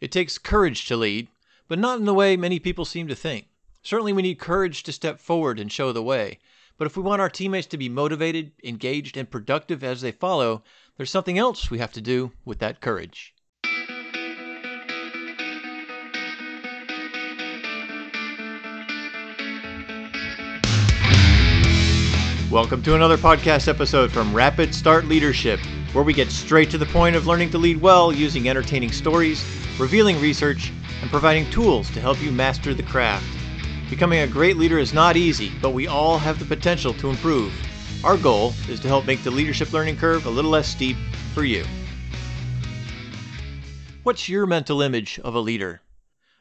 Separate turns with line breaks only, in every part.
It takes courage to lead, but not in the way many people seem to think. Certainly, we need courage to step forward and show the way. But if we want our teammates to be motivated, engaged, and productive as they follow, there's something else we have to do with that courage. Welcome to another podcast episode from Rapid Start Leadership, where we get straight to the point of learning to lead well using entertaining stories, revealing research, and providing tools to help you master the craft. Becoming a great leader is not easy, but we all have the potential to improve. Our goal is to help make the leadership learning curve a little less steep for you. What's your mental image of a leader?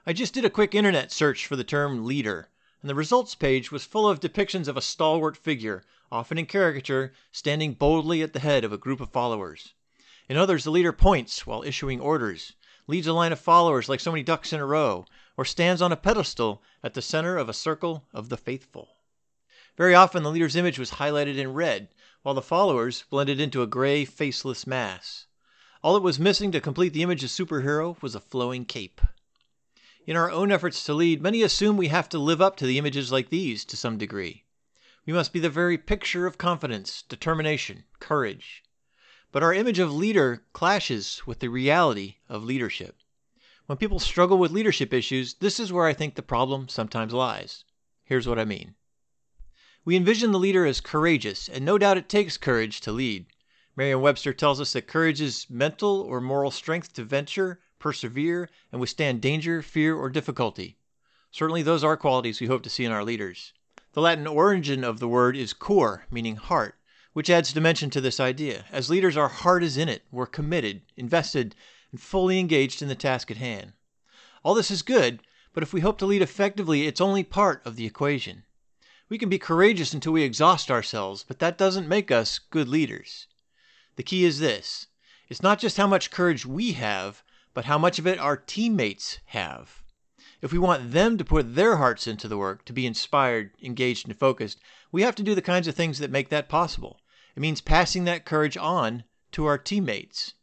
I just did a quick internet search for the term leader, and the results page was full of depictions of a stalwart figure often in caricature, standing boldly at the head of a group of followers. In others, the leader points while issuing orders, leads a line of followers like so many ducks in a row, or stands on a pedestal at the center of a circle of the faithful. Very often, the leader's image was highlighted in red, while the followers blended into a gray, faceless mass. All that was missing to complete the image of superhero was a flowing cape. In our own efforts to lead, many assume we have to live up to the images like these to some degree. We must be the very picture of confidence, determination, courage. But our image of leader clashes with the reality of leadership. When people struggle with leadership issues, this is where I think the problem sometimes lies. Here's what I mean. We envision the leader as courageous, and no doubt it takes courage to lead. Merriam Webster tells us that courage is mental or moral strength to venture, persevere, and withstand danger, fear, or difficulty. Certainly, those are qualities we hope to see in our leaders. The Latin origin of the word is cor, meaning heart, which adds dimension to this idea. As leaders, our heart is in it. We're committed, invested, and fully engaged in the task at hand. All this is good, but if we hope to lead effectively, it's only part of the equation. We can be courageous until we exhaust ourselves, but that doesn't make us good leaders. The key is this it's not just how much courage we have, but how much of it our teammates have. If we want them to put their hearts into the work, to be inspired, engaged, and focused, we have to do the kinds of things that make that possible. It means passing that courage on to our teammates.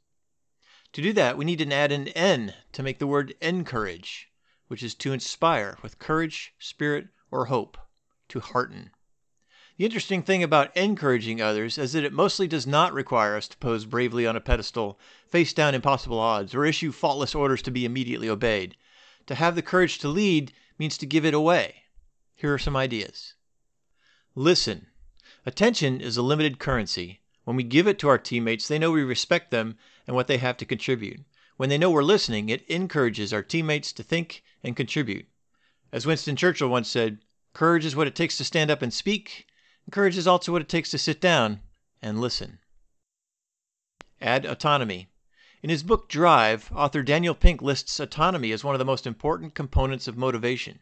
To do that, we need to add an N to make the word encourage, which is to inspire with courage, spirit, or hope, to hearten. The interesting thing about encouraging others is that it mostly does not require us to pose bravely on a pedestal, face down impossible odds, or issue faultless orders to be immediately obeyed. To have the courage to lead means to give it away. Here are some ideas. Listen. Attention is a limited currency. When we give it to our teammates, they know we respect them and what they have to contribute. When they know we're listening, it encourages our teammates to think and contribute. As Winston Churchill once said, courage is what it takes to stand up and speak, and courage is also what it takes to sit down and listen. Add autonomy. In his book Drive, author Daniel Pink lists autonomy as one of the most important components of motivation.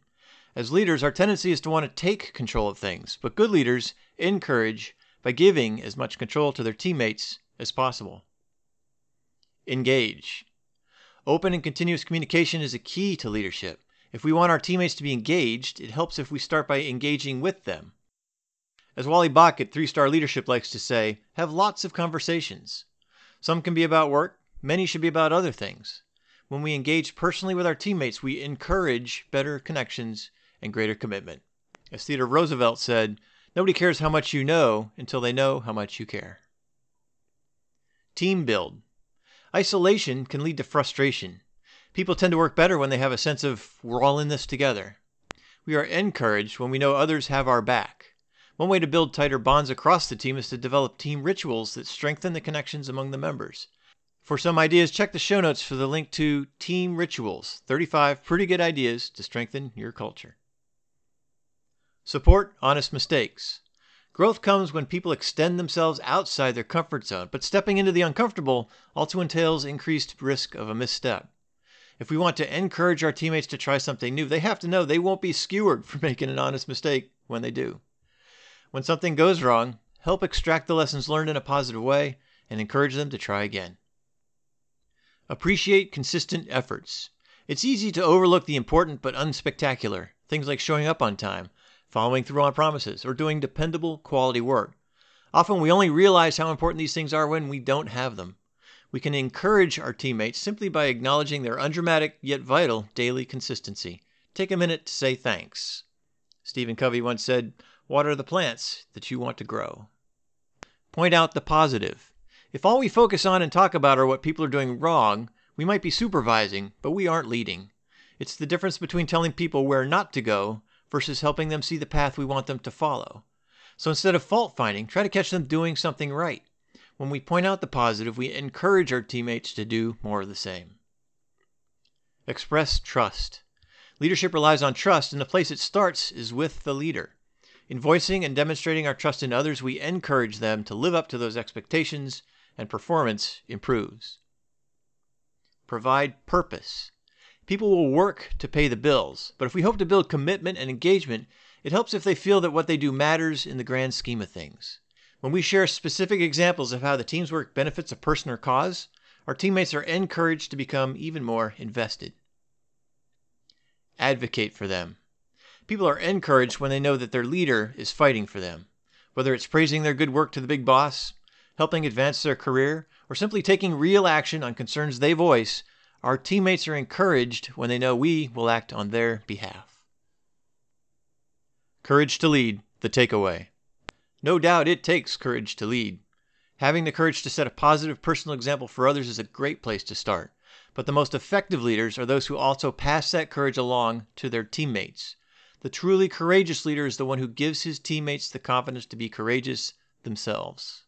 As leaders, our tendency is to want to take control of things, but good leaders encourage by giving as much control to their teammates as possible. Engage. Open and continuous communication is a key to leadership. If we want our teammates to be engaged, it helps if we start by engaging with them. As Wally Bock at Three Star Leadership likes to say, have lots of conversations. Some can be about work, Many should be about other things. When we engage personally with our teammates, we encourage better connections and greater commitment. As Theodore Roosevelt said, nobody cares how much you know until they know how much you care. Team build. Isolation can lead to frustration. People tend to work better when they have a sense of we're all in this together. We are encouraged when we know others have our back. One way to build tighter bonds across the team is to develop team rituals that strengthen the connections among the members. For some ideas, check the show notes for the link to Team Rituals 35 pretty good ideas to strengthen your culture. Support honest mistakes. Growth comes when people extend themselves outside their comfort zone, but stepping into the uncomfortable also entails increased risk of a misstep. If we want to encourage our teammates to try something new, they have to know they won't be skewered for making an honest mistake when they do. When something goes wrong, help extract the lessons learned in a positive way and encourage them to try again. Appreciate consistent efforts. It's easy to overlook the important but unspectacular, things like showing up on time, following through on promises, or doing dependable, quality work. Often we only realize how important these things are when we don't have them. We can encourage our teammates simply by acknowledging their undramatic yet vital daily consistency. Take a minute to say thanks. Stephen Covey once said, Water the plants that you want to grow. Point out the positive. If all we focus on and talk about are what people are doing wrong, we might be supervising, but we aren't leading. It's the difference between telling people where not to go versus helping them see the path we want them to follow. So instead of fault finding, try to catch them doing something right. When we point out the positive, we encourage our teammates to do more of the same. Express trust. Leadership relies on trust, and the place it starts is with the leader. In voicing and demonstrating our trust in others, we encourage them to live up to those expectations, and performance improves. Provide purpose. People will work to pay the bills, but if we hope to build commitment and engagement, it helps if they feel that what they do matters in the grand scheme of things. When we share specific examples of how the team's work benefits a person or cause, our teammates are encouraged to become even more invested. Advocate for them. People are encouraged when they know that their leader is fighting for them. Whether it's praising their good work to the big boss, helping advance their career, or simply taking real action on concerns they voice, our teammates are encouraged when they know we will act on their behalf. Courage to lead, the takeaway. No doubt it takes courage to lead. Having the courage to set a positive personal example for others is a great place to start. But the most effective leaders are those who also pass that courage along to their teammates. The truly courageous leader is the one who gives his teammates the confidence to be courageous themselves.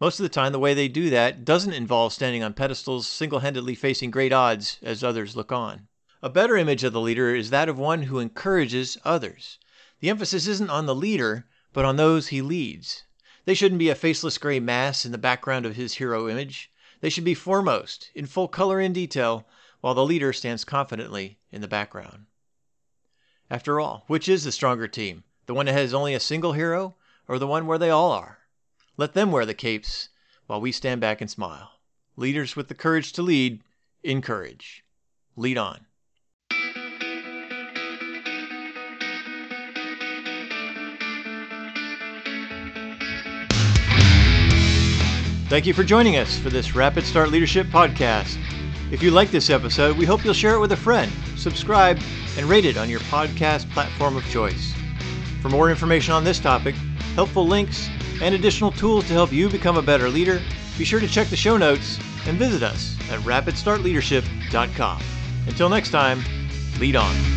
Most of the time, the way they do that doesn't involve standing on pedestals, single handedly facing great odds as others look on. A better image of the leader is that of one who encourages others. The emphasis isn't on the leader, but on those he leads. They shouldn't be a faceless gray mass in the background of his hero image. They should be foremost, in full color and detail, while the leader stands confidently in the background. After all, which is the stronger team? The one that has only a single hero, or the one where they all are? Let them wear the capes while we stand back and smile. Leaders with the courage to lead, encourage. Lead on. Thank you for joining us for this Rapid Start Leadership podcast. If you like this episode, we hope you'll share it with a friend, subscribe, and rate it on your podcast platform of choice. For more information on this topic, helpful links, and additional tools to help you become a better leader, be sure to check the show notes and visit us at rapidstartleadership.com. Until next time, lead on.